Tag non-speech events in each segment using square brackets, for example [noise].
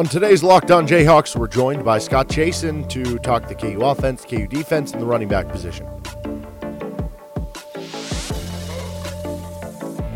On today's Locked On Jayhawks, we're joined by Scott Chasen to talk the KU offense, KU defense, and the running back position.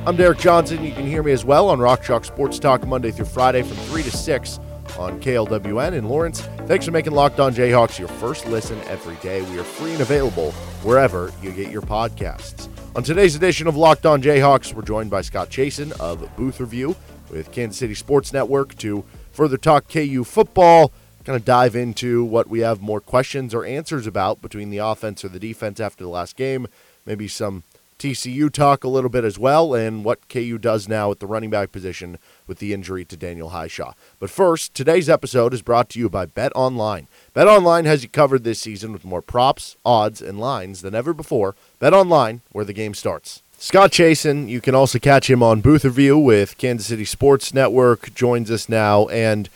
I'm Derek Johnson. You can hear me as well on Rock Chalk Sports Talk Monday through Friday from 3 to 6 on KLWN in Lawrence. Thanks for making Locked On Jayhawks your first listen every day. We are free and available wherever you get your podcasts. On today's edition of Locked On Jayhawks, we're joined by Scott Chasen of Booth Review with Kansas City Sports Network to further talk KU football, kind of dive into what we have more questions or answers about between the offense or the defense after the last game, maybe some TCU talk a little bit as well, and what KU does now at the running back position with the injury to Daniel Hishaw. But first, today's episode is brought to you by Bet Online. Bet Online has you covered this season with more props, odds, and lines than ever before. Bet Online, where the game starts. Scott Chasen, you can also catch him on Booth Review with Kansas City Sports Network, joins us now. And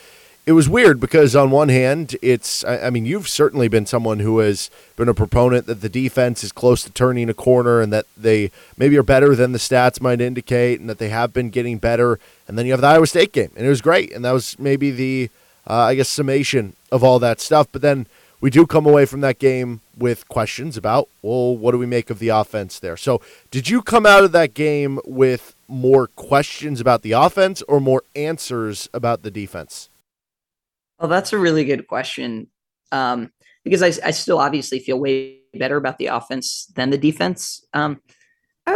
it was weird because on one hand, it's I mean, you've certainly been someone who has been a proponent that the defense is close to turning a corner and that they maybe are better than the stats might indicate and that they have been getting better. And then you have the Iowa State game, and it was great. And that was maybe the uh, I guess summation of all that stuff. But then we do come away from that game with questions about, well, what do we make of the offense there? So, did you come out of that game with more questions about the offense or more answers about the defense? Well, that's a really good question um, because I, I, still obviously feel way better about the offense than the defense. Um,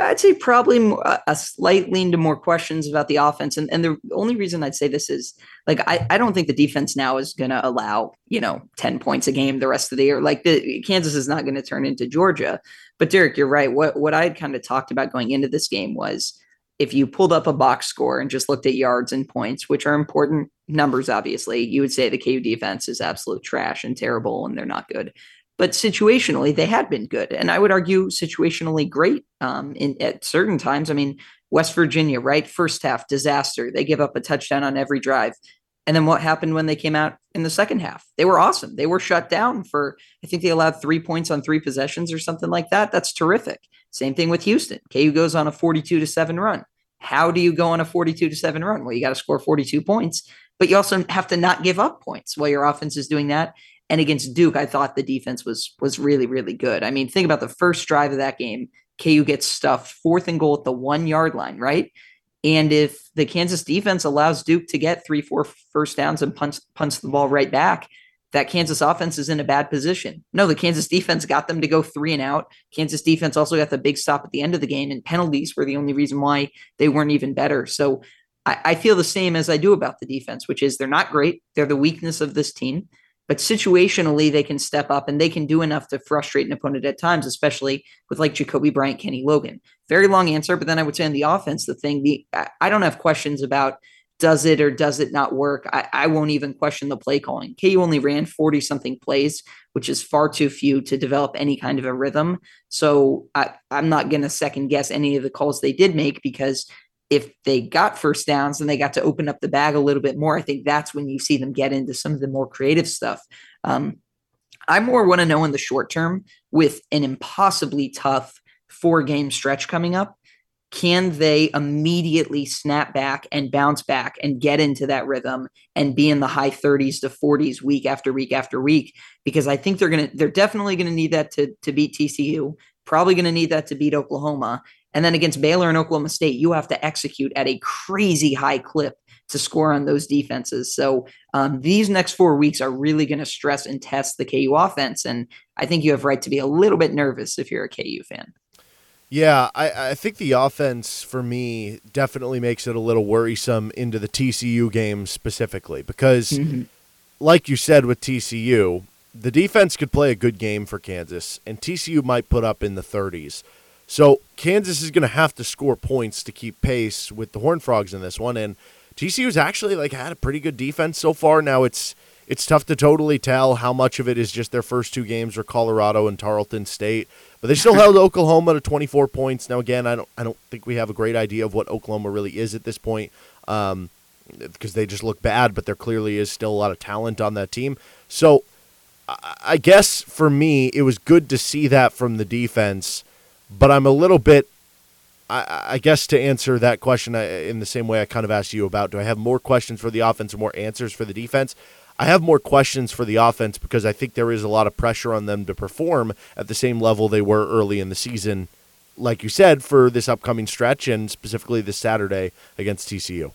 I'd say probably a slight lean to more questions about the offense. And, and the only reason I'd say this is like, I, I don't think the defense now is going to allow, you know, 10 points a game the rest of the year. Like the Kansas is not going to turn into Georgia. But Derek, you're right. What, what I had kind of talked about going into this game was if you pulled up a box score and just looked at yards and points, which are important numbers, obviously, you would say the KU defense is absolute trash and terrible and they're not good. But situationally, they had been good. And I would argue situationally great um, in, at certain times. I mean, West Virginia, right? First half, disaster. They give up a touchdown on every drive. And then what happened when they came out in the second half? They were awesome. They were shut down for, I think they allowed three points on three possessions or something like that. That's terrific. Same thing with Houston. KU goes on a 42 to 7 run. How do you go on a 42 to 7 run? Well, you got to score 42 points, but you also have to not give up points while your offense is doing that. And against Duke, I thought the defense was was really, really good. I mean, think about the first drive of that game. KU gets stuffed fourth and goal at the one yard line, right? And if the Kansas defense allows Duke to get three, four first downs and punch punch the ball right back, that Kansas offense is in a bad position. No, the Kansas defense got them to go three and out. Kansas defense also got the big stop at the end of the game, and penalties were the only reason why they weren't even better. So I, I feel the same as I do about the defense, which is they're not great. They're the weakness of this team. But situationally, they can step up and they can do enough to frustrate an opponent at times, especially with like Jacoby Bryant, Kenny Logan. Very long answer, but then I would say on the offense, the thing, the I don't have questions about does it or does it not work? I, I won't even question the play calling. KU only ran 40 something plays, which is far too few to develop any kind of a rhythm. So I, I'm not going to second guess any of the calls they did make because if they got first downs and they got to open up the bag a little bit more, I think that's when you see them get into some of the more creative stuff. Um, I more want to know in the short term with an impossibly tough four game stretch coming up can they immediately snap back and bounce back and get into that rhythm and be in the high 30s to 40s week after week after week because i think they're to they're definitely to need that to to beat tcu probably going to need that to beat oklahoma and then against baylor and oklahoma state you have to execute at a crazy high clip to score on those defenses so um, these next four weeks are really going to stress and test the ku offense and i think you have right to be a little bit nervous if you're a ku fan yeah, I, I think the offense for me definitely makes it a little worrisome into the TCU game specifically because, mm-hmm. like you said with TCU, the defense could play a good game for Kansas, and TCU might put up in the 30s. So Kansas is going to have to score points to keep pace with the Horned Frogs in this one, and TCU's actually like had a pretty good defense so far. Now it's it's tough to totally tell how much of it is just their first two games or Colorado and Tarleton State but they still [laughs] held Oklahoma to 24 points. Now, again, I don't, I don't think we have a great idea of what Oklahoma really is at this point, um, because they just look bad. But there clearly is still a lot of talent on that team. So, I guess for me, it was good to see that from the defense. But I'm a little bit, I, I, guess to answer that question in the same way I kind of asked you about, do I have more questions for the offense or more answers for the defense? I have more questions for the offense because I think there is a lot of pressure on them to perform at the same level they were early in the season, like you said, for this upcoming stretch and specifically this Saturday against TCU.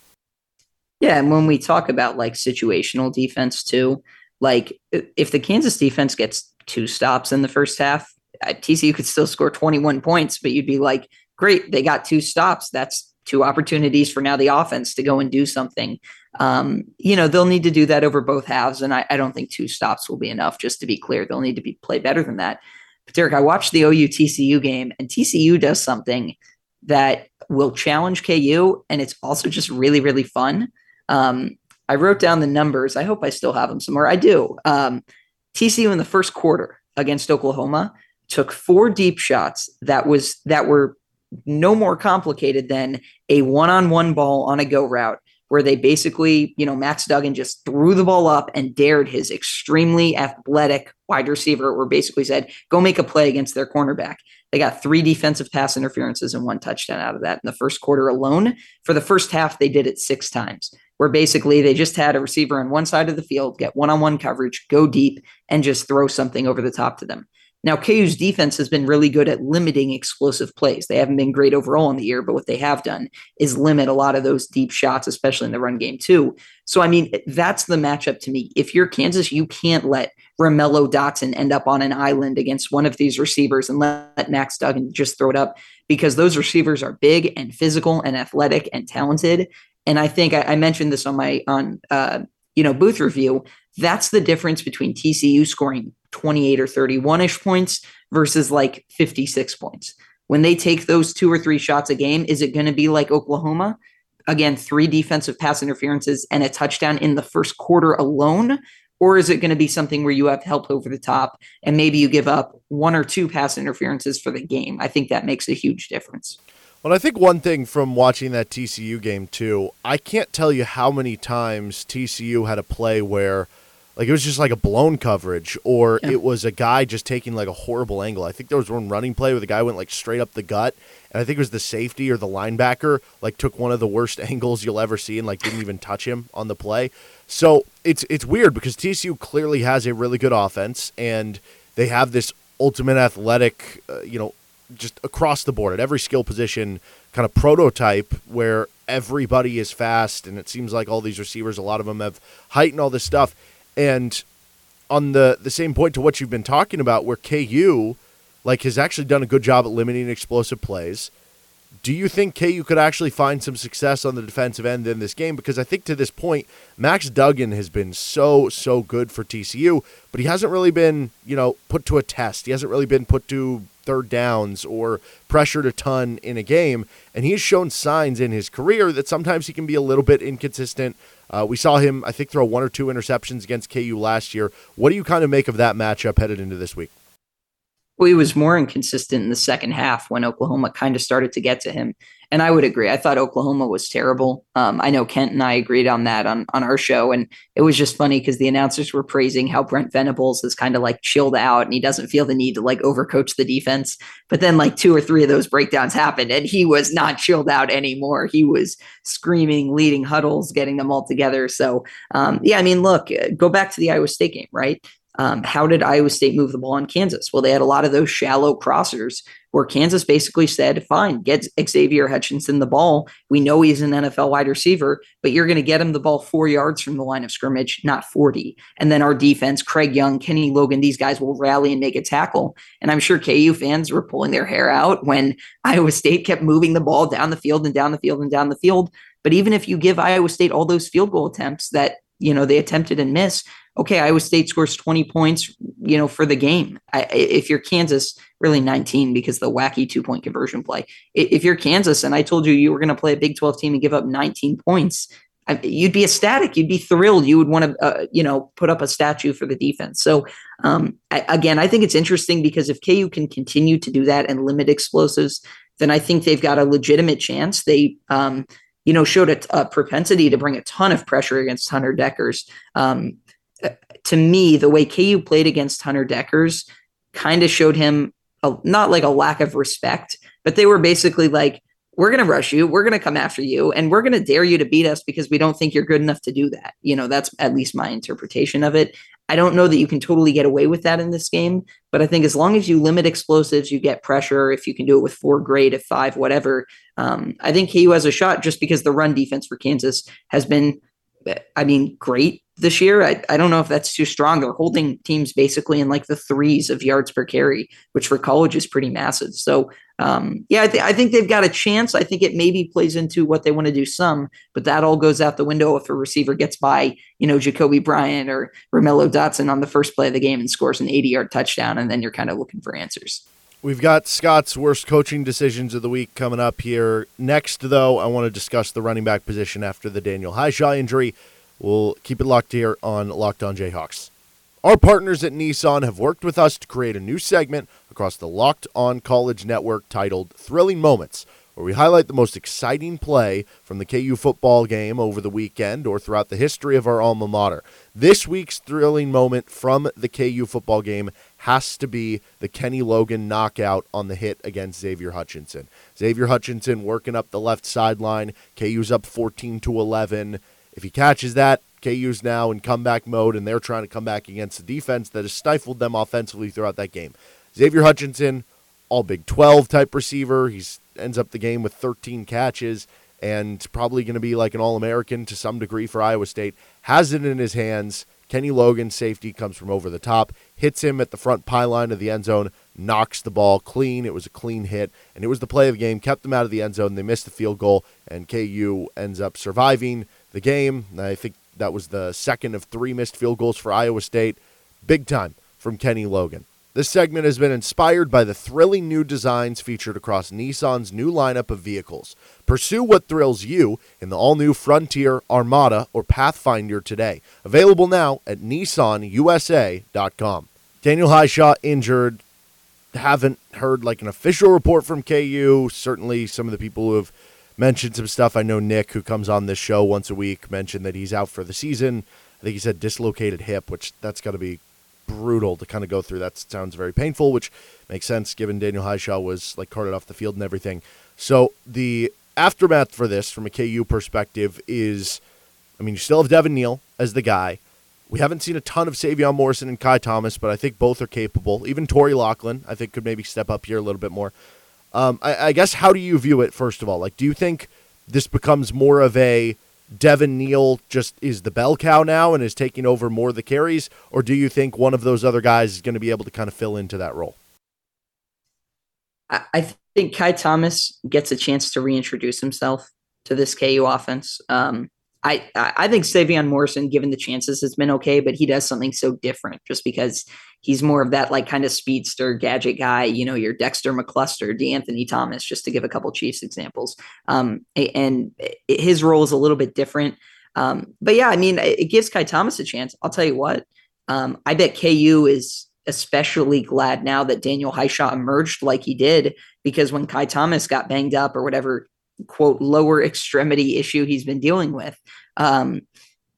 Yeah, and when we talk about like situational defense too, like if the Kansas defense gets two stops in the first half, TCU could still score 21 points, but you'd be like, great, they got two stops. That's two opportunities for now the offense to go and do something. Um, you know, they'll need to do that over both halves. And I, I, don't think two stops will be enough, just to be clear. They'll need to be play better than that. But Derek, I watched the OU TCU game, and TCU does something that will challenge KU, and it's also just really, really fun. Um, I wrote down the numbers. I hope I still have them somewhere. I do. Um, TCU in the first quarter against Oklahoma took four deep shots that was that were no more complicated than a one-on-one ball on a go route where they basically, you know, Max Duggan just threw the ball up and dared his extremely athletic wide receiver, or basically said, go make a play against their cornerback. They got three defensive pass interferences and one touchdown out of that in the first quarter alone. For the first half, they did it six times, where basically they just had a receiver on one side of the field get one on one coverage, go deep, and just throw something over the top to them. Now, KU's defense has been really good at limiting explosive plays. They haven't been great overall in the year, but what they have done is limit a lot of those deep shots, especially in the run game, too. So, I mean, that's the matchup to me. If you're Kansas, you can't let Romello Dotson end up on an island against one of these receivers and let Max Duggan just throw it up because those receivers are big and physical and athletic and talented. And I think I, I mentioned this on my on uh, you know booth review. That's the difference between TCU scoring 28 or 31 ish points versus like 56 points. When they take those two or three shots a game, is it going to be like Oklahoma? Again, three defensive pass interferences and a touchdown in the first quarter alone? Or is it going to be something where you have help over the top and maybe you give up one or two pass interferences for the game? I think that makes a huge difference. Well, I think one thing from watching that TCU game, too, I can't tell you how many times TCU had a play where like it was just like a blown coverage, or yeah. it was a guy just taking like a horrible angle. I think there was one running play where the guy went like straight up the gut, and I think it was the safety or the linebacker like took one of the worst [laughs] angles you'll ever see and like didn't even touch him on the play. So it's it's weird because TCU clearly has a really good offense and they have this ultimate athletic, uh, you know, just across the board at every skill position kind of prototype where everybody is fast and it seems like all these receivers, a lot of them have height and all this stuff and on the the same point to what you've been talking about, where KU like has actually done a good job at limiting explosive plays. Do you think KU could actually find some success on the defensive end in this game? Because I think to this point, Max Duggan has been so, so good for TCU, but he hasn't really been, you know, put to a test. He hasn't really been put to third downs or pressured a ton in a game. And he has shown signs in his career that sometimes he can be a little bit inconsistent, uh, we saw him, I think, throw one or two interceptions against KU last year. What do you kind of make of that matchup headed into this week? Well, he was more inconsistent in the second half when Oklahoma kind of started to get to him. And I would agree. I thought Oklahoma was terrible. Um, I know Kent and I agreed on that on, on our show. And it was just funny because the announcers were praising how Brent Venables is kind of like chilled out and he doesn't feel the need to like overcoach the defense. But then like two or three of those breakdowns happened and he was not chilled out anymore. He was screaming, leading huddles, getting them all together. So, um, yeah, I mean, look, go back to the Iowa State game, right? Um, how did Iowa State move the ball on Kansas? Well, they had a lot of those shallow crossers where Kansas basically said, fine, get Xavier Hutchinson the ball. We know he's an NFL wide receiver, but you're going to get him the ball four yards from the line of scrimmage, not 40. And then our defense, Craig Young, Kenny Logan, these guys will rally and make a tackle. And I'm sure KU fans were pulling their hair out when [laughs] Iowa State kept moving the ball down the field and down the field and down the field. But even if you give Iowa State all those field goal attempts that you know they attempted and missed, okay, Iowa State scores 20 points, you know, for the game. I, if you're Kansas, really 19 because the wacky two point conversion play. If you're Kansas and I told you you were going to play a Big 12 team and give up 19 points, you'd be ecstatic. You'd be thrilled. You would want to, uh, you know, put up a statue for the defense. So, um, I, again, I think it's interesting because if KU can continue to do that and limit explosives, then I think they've got a legitimate chance. They, um, you know, showed a, a, propensity to bring a ton of pressure against Hunter Dekkers. Um, to me, the way KU played against Hunter Dekkers kind of showed him a, not like a lack of respect, but they were basically like, we're going to rush you. We're going to come after you and we're going to dare you to beat us because we don't think you're good enough to do that. You know, that's at least my interpretation of it. I don't know that you can totally get away with that in this game, but I think as long as you limit explosives, you get pressure. If you can do it with four, great. If five, whatever. Um, I think KU has a shot just because the run defense for Kansas has been, I mean, great this year. I, I don't know if that's too strong. They're holding teams basically in like the threes of yards per carry, which for college is pretty massive. So um, yeah, I, th- I, think they've got a chance. I think it maybe plays into what they want to do some, but that all goes out the window if a receiver gets by, you know, Jacoby Bryant or Romello Dotson on the first play of the game and scores an 80 yard touchdown, and then you're kind of looking for answers. We've got Scott's worst coaching decisions of the week coming up here. Next, though, I want to discuss the running back position after the Daniel Hishaw injury. We'll keep it locked here on Locked On Jayhawks. Our partners at Nissan have worked with us to create a new segment across the Locked On College Network titled Thrilling Moments, where we highlight the most exciting play from the KU football game over the weekend or throughout the history of our alma mater. This week's thrilling moment from the KU football game has to be the Kenny Logan knockout on the hit against Xavier Hutchinson. Xavier Hutchinson working up the left sideline. KU's up 14 to 11. If he catches that, KU's now in comeback mode, and they're trying to come back against the defense that has stifled them offensively throughout that game. Xavier Hutchinson, all Big 12 type receiver. He ends up the game with 13 catches and probably going to be like an All American to some degree for Iowa State. Has it in his hands. Kenny Logan, safety, comes from over the top, hits him at the front pylon of the end zone, knocks the ball clean. It was a clean hit, and it was the play of the game, kept them out of the end zone. They missed the field goal, and KU ends up surviving the game. I think that was the second of three missed field goals for Iowa State. Big time from Kenny Logan. This segment has been inspired by the thrilling new designs featured across Nissan's new lineup of vehicles. Pursue what thrills you in the all new Frontier, Armada, or Pathfinder today. Available now at nissanusa.com. Daniel Hishaw injured. Haven't heard like an official report from KU. Certainly, some of the people who have mentioned some stuff. I know Nick, who comes on this show once a week, mentioned that he's out for the season. I think he said dislocated hip, which that's got to be brutal to kind of go through. That sounds very painful, which makes sense given Daniel Hishaw was like carted off the field and everything. So the aftermath for this, from a KU perspective, is I mean, you still have Devin Neal as the guy. We haven't seen a ton of Sevion Morrison and Ky Thomas, but I think both are capable. Even Torry Locklin, I think, could maybe step up here a little bit more. Um, I, I guess how do you view it first of all? Like, do you think this becomes more of a Devin Neal just is the bell cow now and is taking over more of the carries, or do you think one of those other guys is going to be able to kind of fill into that role? I, think Ky Thomas gets a chance to reintroduce himself to this KU offense. Um, I I think Sevion Morrison, given the chances, has been okay, but he does something so different just because he's more of that like kind of speedster gadget guy. You know, your Dexter McCluster, DeAnthony Thomas, just to give a couple Chiefs examples. Um, and his role is a little bit different. Um, but yeah, I mean, it gives Ky Thomas a chance. I'll tell you what. Um, I bet KU is especially glad now that Daniel Hishaw emerged like he did, because when Ky Thomas got banged up or whatever quote lower extremity issue he's been dealing with um,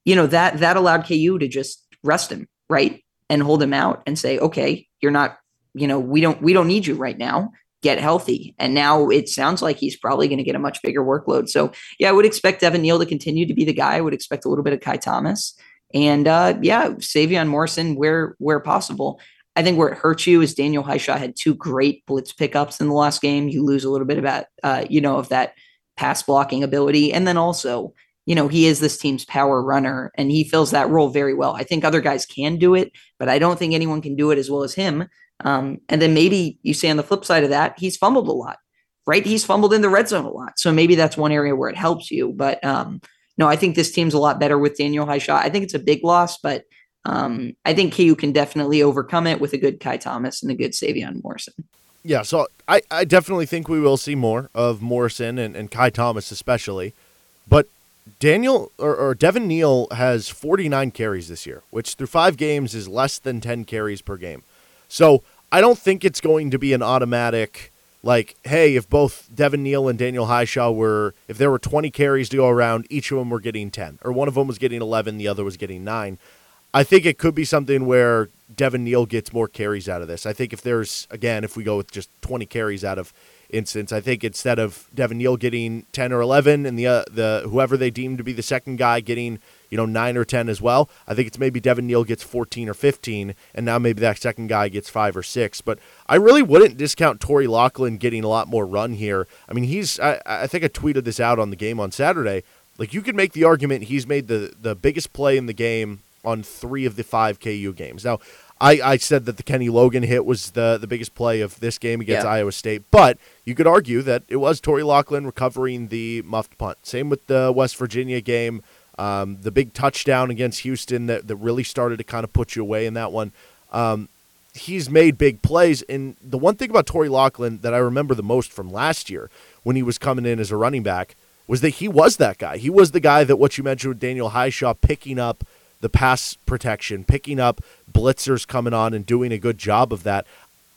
you know that that allowed ku to just rest him right? And hold him out and say okay you're not you know we don't we don't need you right now. Get healthy. And now it sounds like he's probably going to get a much bigger workload. So yeah i would expect devin neal to continue to be the guy. I would expect a little bit of ky thomas. And uh, yeah sevion morrison where where possible. I think where it hurts you is Daniel Hishaw had two great blitz pickups in the last game. You lose a little bit of that, uh, you know, of that pass blocking ability. And then also, you know, he is this team's power runner and he fills that role very well. I think other guys can do it, but I don't think anyone can do it as well as him. Um, and then maybe you say on the flip side of that, he's fumbled a lot, right? He's fumbled in the red zone a lot. So maybe that's one area where it helps you. But um, no, I think this team's a lot better with Daniel Hishaw. I think it's a big loss, but um, I think KU can definitely overcome it with a good Ky Thomas and a good Sevion Morrison yeah, so I, I definitely think we will see more of Morrison and, and Ky Thomas especially. But Daniel or, or Devin Neal has 49 carries this year, which through five games is less than 10 carries per game. So I don't think it's going to be an automatic like, hey, if both Devin Neal and Daniel Hishaw were, if there were 20 carries to go around, each of them were getting 10, or one of them was getting 11, the other was getting nine. I think it could be something where Devin Neal gets more carries out of this. I think if there's again, if we go with just 20 carries out of instance. I think instead of Devin Neal getting 10 or 11 and the uh, the whoever they deem to be the second guy getting you know, nine or 10 as well. I think it's maybe Devin Neal gets 14 or 15, and now maybe that second guy gets five or six. But I really wouldn't discount Torry Locklin getting a lot more run here. I mean, he's, I, I think I tweeted this out on the game on Saturday. Like, you could make the argument he's made the, the biggest play in the game on three of the five KU games. Now, I, I said that the Kenny Logan hit was the, the biggest play of this game against yeah. Iowa State, but you could argue that it was Torry Locklin recovering the muffed punt. Same with the West Virginia game. Um, the big touchdown against Houston that, that really started to kind of put you away in that one. Um, he's made big plays. And the one thing about Torry Locklin that I remember the most from last year when he was coming in as a running back was that he was that guy. He was the guy that what you mentioned with Daniel Hishaw picking up the pass protection, picking up blitzers coming on and doing a good job of that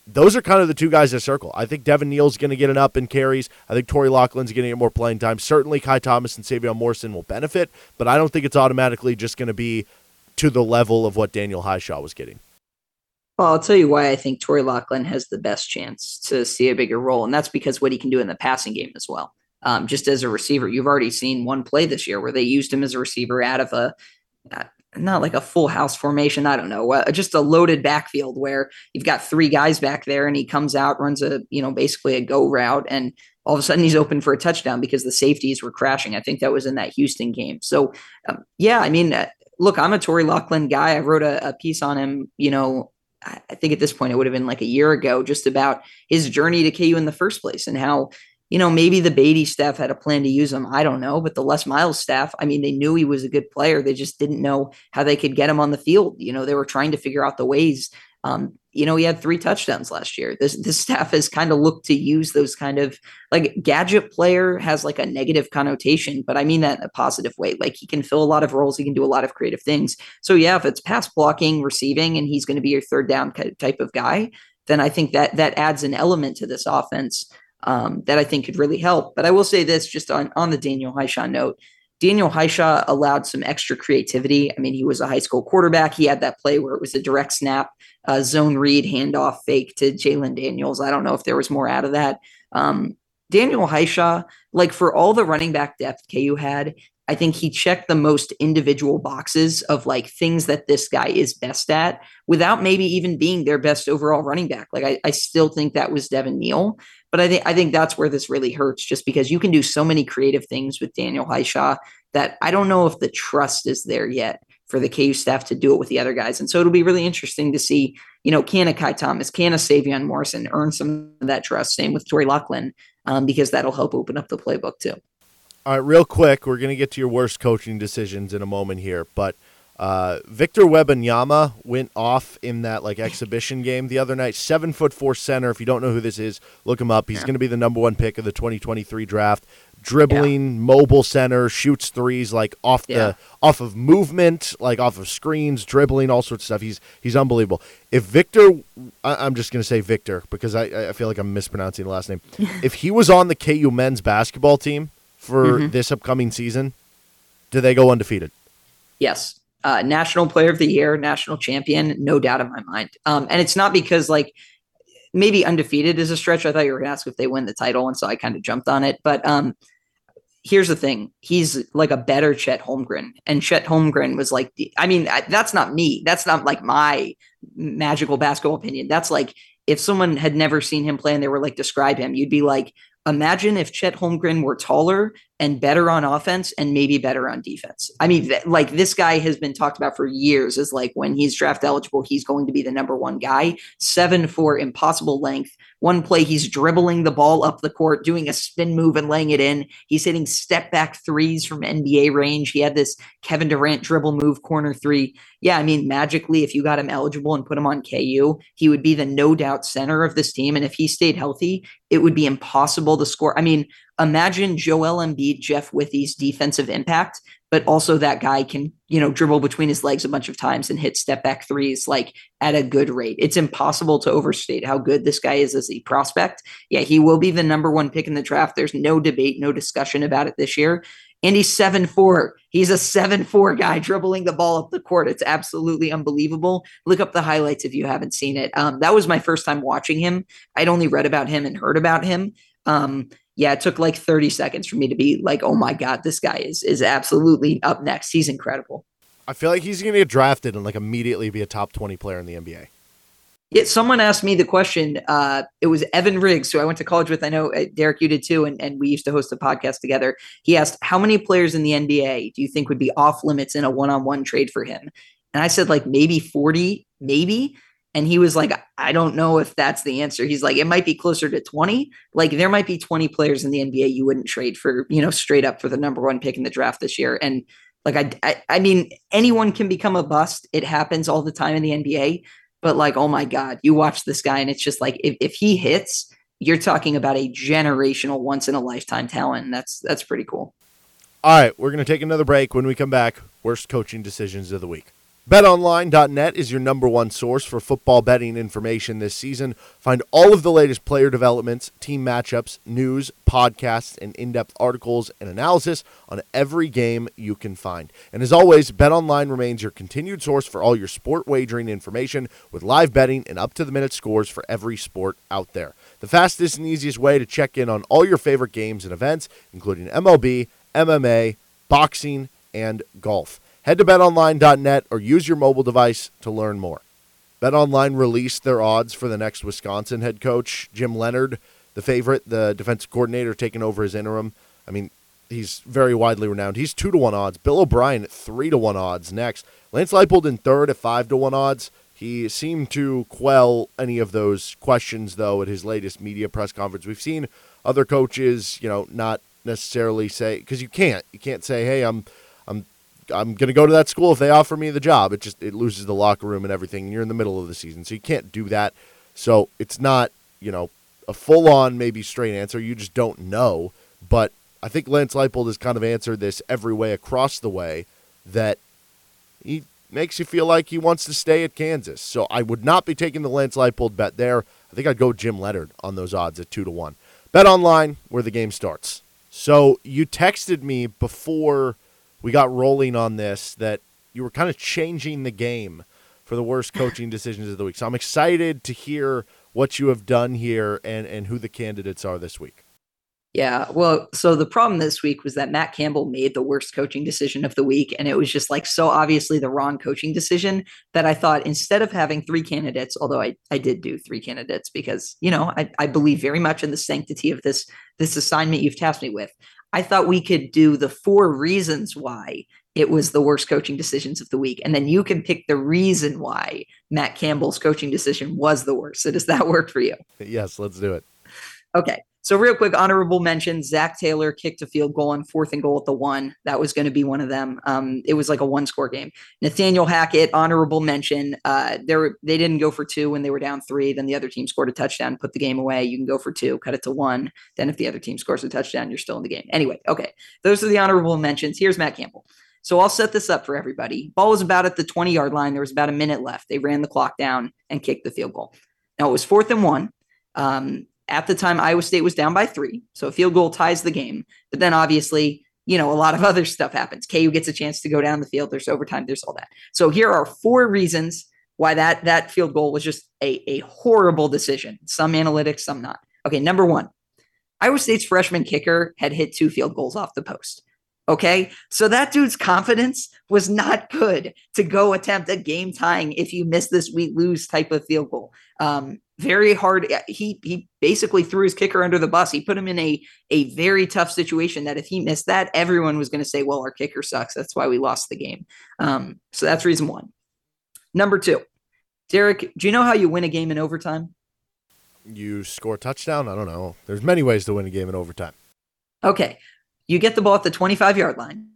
those are kind of the two guys that circle. I think Devin Neal's going to get an up in carries. I think Torry Locklin's going to get more playing time. Certainly, Ky Thomas and Sevion Morrison will benefit, but I don't think it's automatically just going to be to the level of what Daniel Hishaw was getting. Well, I'll tell you why I think Torry Locklin has the best chance to see a bigger role, and that's because what he can do in the passing game as well. Um, just as a receiver, you've already seen one play this year where they used him as a receiver out of a not like a full house formation. I don't know, uh, just a loaded backfield where you've got three guys back there, and he comes out, runs a you know basically a go route, and all of a sudden he's open for a touchdown because the safeties were crashing. I think that was in that Houston game. So um, yeah, I mean, uh, look, I'm a Torry Locklin guy. I wrote a, a piece on him. You know, I think at this point it would have been like a year ago, just about his journey to KU in the first place and how you know, maybe the Beaty staff had a plan to use him. I don't know. But the Les Miles staff, I mean, they knew he was a good player. They just didn't know how they could get him on the field. You know, they were trying to figure out the ways. Um, you know, he had three touchdowns last year. This this staff has kind of looked to use those kind of like gadget player has like a negative connotation, but I mean that in a positive way. Like he can fill a lot of roles, he can do a lot of creative things. So yeah, if it's pass blocking, receiving, and he's going to be your third down type of guy, then I think that that adds an element to this offense um, that I think could really help. But I will say this just on, on the Daniel Hishaw note. Daniel Hishaw allowed some extra creativity. I mean, he was a high school quarterback. He had that play where it was a direct snap, uh, zone read, handoff fake to Jalen Daniels. I don't know if there was more out of that. Um, Daniel Hishaw, like for all the running back depth KU had, I think he checked the most individual boxes of like things that this guy is best at without maybe even being their best overall running back. Like I, I still think that was Devin Neal, but I think I think that's where this really hurts, just because you can do so many creative things with Daniel Hishaw that I don't know if the trust is there yet for the KU staff to do it with the other guys. And so it'll be really interesting to see, you know, can a Ky Thomas, can a Sevion Morrison earn some of that trust? Same with Torry Locklin, um, because that'll help open up the playbook too. All right, real quick, we're going to get to your worst coaching decisions in a moment here, but – uh, Victor Wembanyama went off in that like exhibition game the other night. Seven foot four center. If you don't know who this is, look him up. He's yeah. going to be the number one pick of the 2023 draft. Dribbling, yeah. mobile center, shoots threes like off yeah. the off of movement, like off of screens, dribbling, all sorts of stuff. He's he's unbelievable. If Victor, I, am just going to say Victor because I, I feel like I'm mispronouncing the last name. [laughs] if he was on the KU men's basketball team for mm-hmm. this upcoming season, do they go undefeated? Yes uh, national player of the year, national champion, no doubt in my mind. Um, and it's not because like maybe undefeated is a stretch. I thought you were going to ask if they win the title, and so I kind of jumped on it. But um, here's the thing: he's like a better Chet Holmgren, and Chet Holmgren was like, I mean, that's not me. That's not like my magical basketball opinion. That's like if someone had never seen him play and they were like describe him, you'd be like, imagine if Chet Holmgren were taller and better on offense and maybe better on defense. I mean, th- like this guy has been talked about for years as like when he's draft eligible, he's going to be the number one guy. Seven for impossible length, one play, he's dribbling the ball up the court, doing a spin move and laying it in. He's hitting step back threes from NBA range. He had this Kevin Durant dribble move corner three. Yeah, I mean, magically, if you got him eligible and put him on KU, he would be the no doubt center of this team. And if he stayed healthy, it would be impossible to score. I mean, imagine Joel Embiid, Jeff Withey's defensive impact but also that guy can, you know, dribble between his legs a bunch of times and hit step back threes like at a good rate. It's impossible to overstate how good this guy is as a prospect. Yeah, he will be the number one pick in the draft. There's no debate, no discussion about it this year. And he's 7 4. He's a 7 4 guy dribbling the ball up the court. It's absolutely unbelievable. Look up the highlights if you haven't seen it. Um, that was my first time watching him. I'd only read about him and heard about him. Um, yeah, it took like 30 seconds for me to be like, oh my God, this guy is is absolutely up next. He's incredible. I feel like he's going to get drafted and like immediately be a top 20 player in the NBA. Yeah, someone asked me the question. Uh, it was Evan Riggs, who I went to college with. I know uh, Derek, you did too, and, and we used to host a podcast together. He asked, "How many players in the NBA do you think would be off limits in a one-on-one trade for him?" And I said, like maybe forty, maybe. And he was like, I don't know if that's the answer. He's like, it might be closer to 20. Like there might be 20 players in the NBA you wouldn't trade for, you know, straight up for the number one pick in the draft this year. And like I, I, I mean, anyone can become a bust. It happens all the time in the NBA. But like, oh my God, you watch this guy and it's just like if, if he hits, you're talking about a generational once in a lifetime talent. And that's that's pretty cool. All right, we're gonna take another break. When we come back, worst coaching decisions of the week. BetOnline.net is your number one source for football betting information this season. Find all of the latest player developments, team matchups, news, podcasts, and in depth articles and analysis on every game you can find. And as always, BetOnline remains your continued source for all your sport wagering information with live betting and up to the minute scores for every sport out there. The fastest and easiest way to check in on all your favorite games and events, including MLB, MMA, boxing, and golf. Head to betonline.net or use your mobile device to learn more. BetOnline released their odds for the next Wisconsin head coach, Jim Leonhard, the favorite, the defensive coordinator taking over his interim. I mean, he's very widely renowned. He's two to one odds. Bill O'Brien at three to one odds next. Lance Leipold in third at five to one odds. He seemed to quell any of those questions though at his latest media press conference. We've seen other coaches, you know, not necessarily say because you can't. You can't say, "Hey, I'm I'm I'm going to go to that school if they offer me the job. It just it loses the locker room and everything. And you're in the middle of the season, so you can't do that. So it's not you know a full on maybe straight answer. You just don't know. But I think Lance Leipold has kind of answered this every way across the way that he makes you feel like he wants to stay at Kansas. So I would not be taking the Lance Leipold bet there. I think I'd go Jim Leonhard on those odds at two to one. Bet online where the game starts. So you texted me before we got rolling on this that you were kind of changing the game for the worst [sighs] coaching decisions of the week. So I'm excited to hear what you have done here and, and who the candidates are this week. Yeah, well, so the problem this week was that Matt Campbell made the worst coaching decision of the week. And it was just like so obviously the wrong coaching decision that I thought instead of having three candidates, although I, I did do three candidates because, you know, I, I believe very much in the sanctity of this this assignment you've tasked me with. I thought we could do the four reasons why it was the worst coaching decisions of the week. And then you can pick the reason why Matt Campbell's coaching decision was the worst. So does that work for you? Yes, let's do it. Okay. So real quick, honorable mention: Zac Taylor kicked a field goal on fourth and goal at the one. That was going to be one of them. Um, it was like a one-score game. Nathaniel Hackett, honorable mention. Uh, they were, they didn't go for two when they were down three. Then the other team scored a touchdown, put the game away. You can go for two, cut it to one. Then if the other team scores a touchdown, you're still in the game. Anyway, okay, those are the honorable mentions. Here's Matt Campbell. So I'll set this up for everybody. Ball was about at the 20 yard line. There was about a minute left. They ran the clock down and kicked the field goal. Now it was fourth and one. Um, at the time, Iowa State was down by three. So a field goal ties the game. But then obviously, you know, a lot of [laughs] other stuff happens. KU gets a chance to go down the field. There's overtime. There's all that. So here are four reasons why that that field goal was just a, a horrible decision. Some analytics, some not. Okay, number one, Iowa State's freshman kicker had hit two field goals off the post. Okay. So that dude's confidence was not good to go attempt a game tying if you miss this, we lose type of field goal. Um, very hard. He he basically threw his kicker under the bus. He put him in a a very tough situation that if he missed that, everyone was going to say, "Well, our kicker sucks. That's why we lost the game." Um, so that's reason one. Number two, Derek, do you know how you win a game in overtime? You score a touchdown. I don't know. There's many ways to win a game in overtime. Okay, you get the ball at the 25 yard line,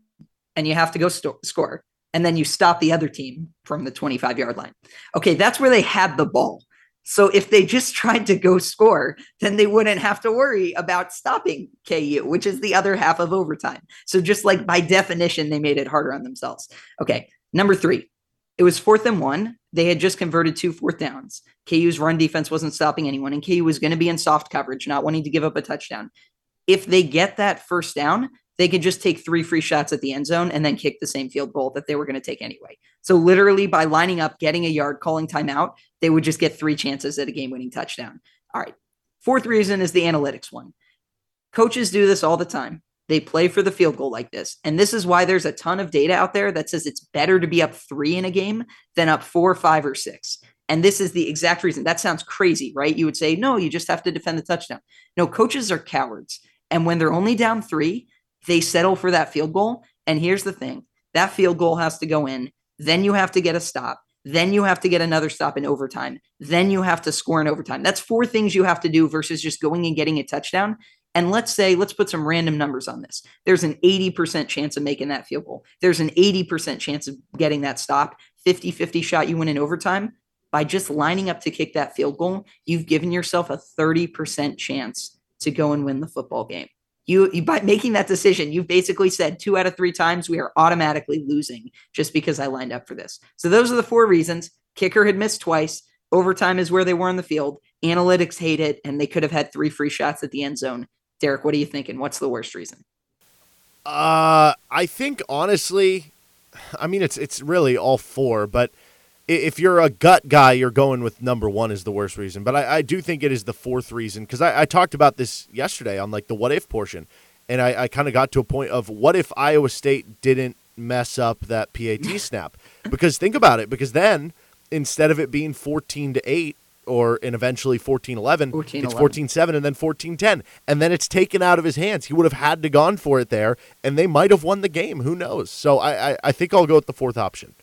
and you have to go score, and then you stop the other team from the 25 yard line. Okay, that's where they had the ball. So if they just tried to go score, then they wouldn't have to worry about stopping KU, which is the other half of overtime. So just like by definition, they made it harder on themselves. Okay. Number three, it was fourth and one. They had just converted two fourth downs. KU's run defense wasn't stopping anyone, and KU was going to be in soft coverage, not wanting to give up a touchdown. If they get that first down, they could just take three free shots at the end zone and then kick the same field goal that they were going to take anyway. So literally by lining up, getting a yard, calling timeout, they would just get three chances at a game winning touchdown. All right. Fourth reason is the analytics one. Coaches do this all the time. They play for the field goal like this. And this is why there's a ton of data out there that says it's better to be up three in a game than up four, five, or six. And this is the exact reason. That sounds crazy, right? You would say, no, you just have to defend the touchdown. No, coaches are cowards. And when they're only down three, they settle for that field goal. And here's the thing that field goal has to go in. Then you have to get a stop. Then you have to get another stop in overtime. Then you have to score in overtime. That's four things you have to do versus just going and getting a touchdown. And let's say, let's put some random numbers on this. There's an 80% chance of making that field goal. There's an 80% chance of getting that stop. 50 50 shot you win in overtime. By just lining up to kick that field goal, you've given yourself a 30% chance to go and win the football game. You, you by making that decision, you've basically said two out of three times we are automatically losing just because I lined up for this. So those are the four reasons. Kicker had missed twice. Overtime is where they were in the field. Analytics hate it, and they could have had three free shots at the end zone. Derek, what are you thinking? What's the worst reason? Uh, I think honestly, I mean it's it's really all four, but if you're a gut guy, you're going with number one is the worst reason. But I, I do think it is the fourth reason because I, I, talked about this yesterday on like the what if portion, and I, I kind of got to a point of what if Iowa State didn't mess up that PAT [laughs] snap? Because think about it, because then instead of it being fourteen to eight or and eventually 14-11, 14, it's 14-7 and then 14-10 and then it's taken out of his hands. He would have had to gone for it there and they might have won the game. Who knows? So I, I, I think i'll go with the fourth option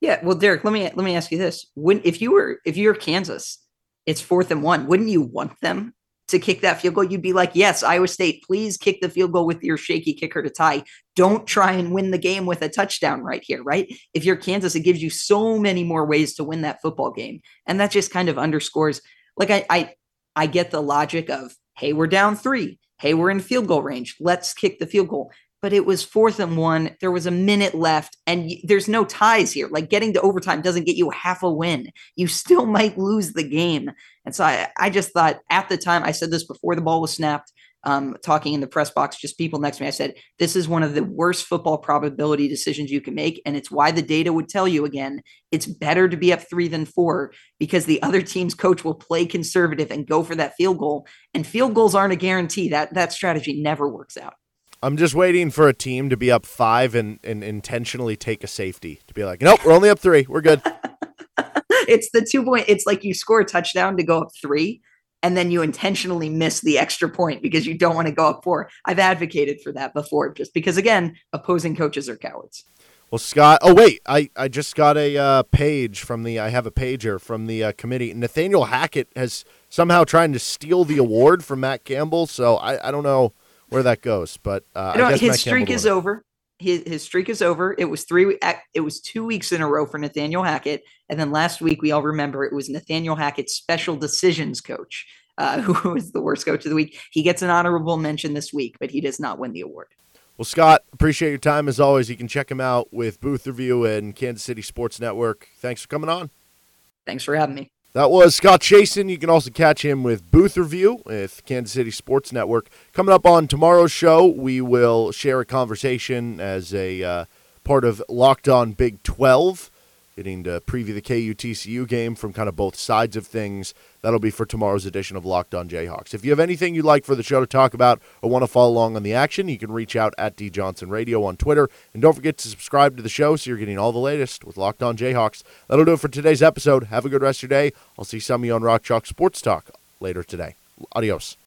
yeah, well, Derek, let me let me ask you this: When if you were if you're Kansas, it's fourth and one, wouldn't you want them to kick that field goal? You'd be like, "Yes, Iowa State, please kick the field goal with your shaky kicker to tie. Don't try and win the game with a touchdown right here, right?" If you're Kansas, it gives you so many more ways to win that football game, and that just kind of underscores. Like I I I get the logic of, "Hey, we're down three. Hey, we're in field goal range. Let's kick the field goal." But it was fourth and one. There was a minute left, and there's no ties here. Like getting to overtime doesn't get you half a win. You still [laughs] might lose the game. And so I, I just thought at the time, I said this before the ball was snapped, um, talking in the press box, just people next to me. I said, this is one of the worst football probability decisions you can make. And it's why the data would tell you again, it's better to be up three than four because the other team's coach will play conservative and go for that field goal. And field goals aren't a guarantee. That that strategy never works out. I'm just waiting for a team to be up five and, and intentionally take a safety to be like, nope, we're only up three. We're good. [laughs] it's the two point. It's like you score a touchdown to go up three, and then you intentionally miss the extra point because you don't want to go up four. I've advocated for that before, just because again, opposing coaches are cowards. Well, Scott. Oh wait, I, I just got a uh, page from the. I have a pager from the uh, committee. Nathaniel Hackett has somehow trying to steal the award from Matt Campbell. So I, I don't know where that goes. But uh, you know, his streak is over. His, his streak is over. It was three. It was two weeks in a row for Nathaniel Hackett, and then last week we all remember it was Nathaniel Hackett's special decisions coach, uh, [laughs] who was the worst coach of the week. He gets an honorable mention this week, but he does not win the award. Well, Scott, appreciate your time as always. You can check him out with Booth Review and Kansas City Sports Network. Thanks for coming on. Thanks for having me. That was Scott Chasen. You can also catch him with Booth Review with Kansas City Sports Network. Coming up on tomorrow's show, we will share a conversation as a uh, part of Locked On Big 12 getting to preview the KU TCU game from kind of both sides of things. That'll be for tomorrow's edition of Locked On Jayhawks. If you have anything you'd like for the show to talk about or want to follow along on the action, you can reach out at D Johnson Radio on Twitter. And don't forget to subscribe to the show so you're getting all the latest with Locked On Jayhawks. That'll do it for today's episode. Have a good rest of your day. I'll see some of you on Rock Chalk Sports Talk later today. Adios.